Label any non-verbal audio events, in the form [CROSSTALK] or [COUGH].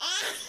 O. [LAUGHS]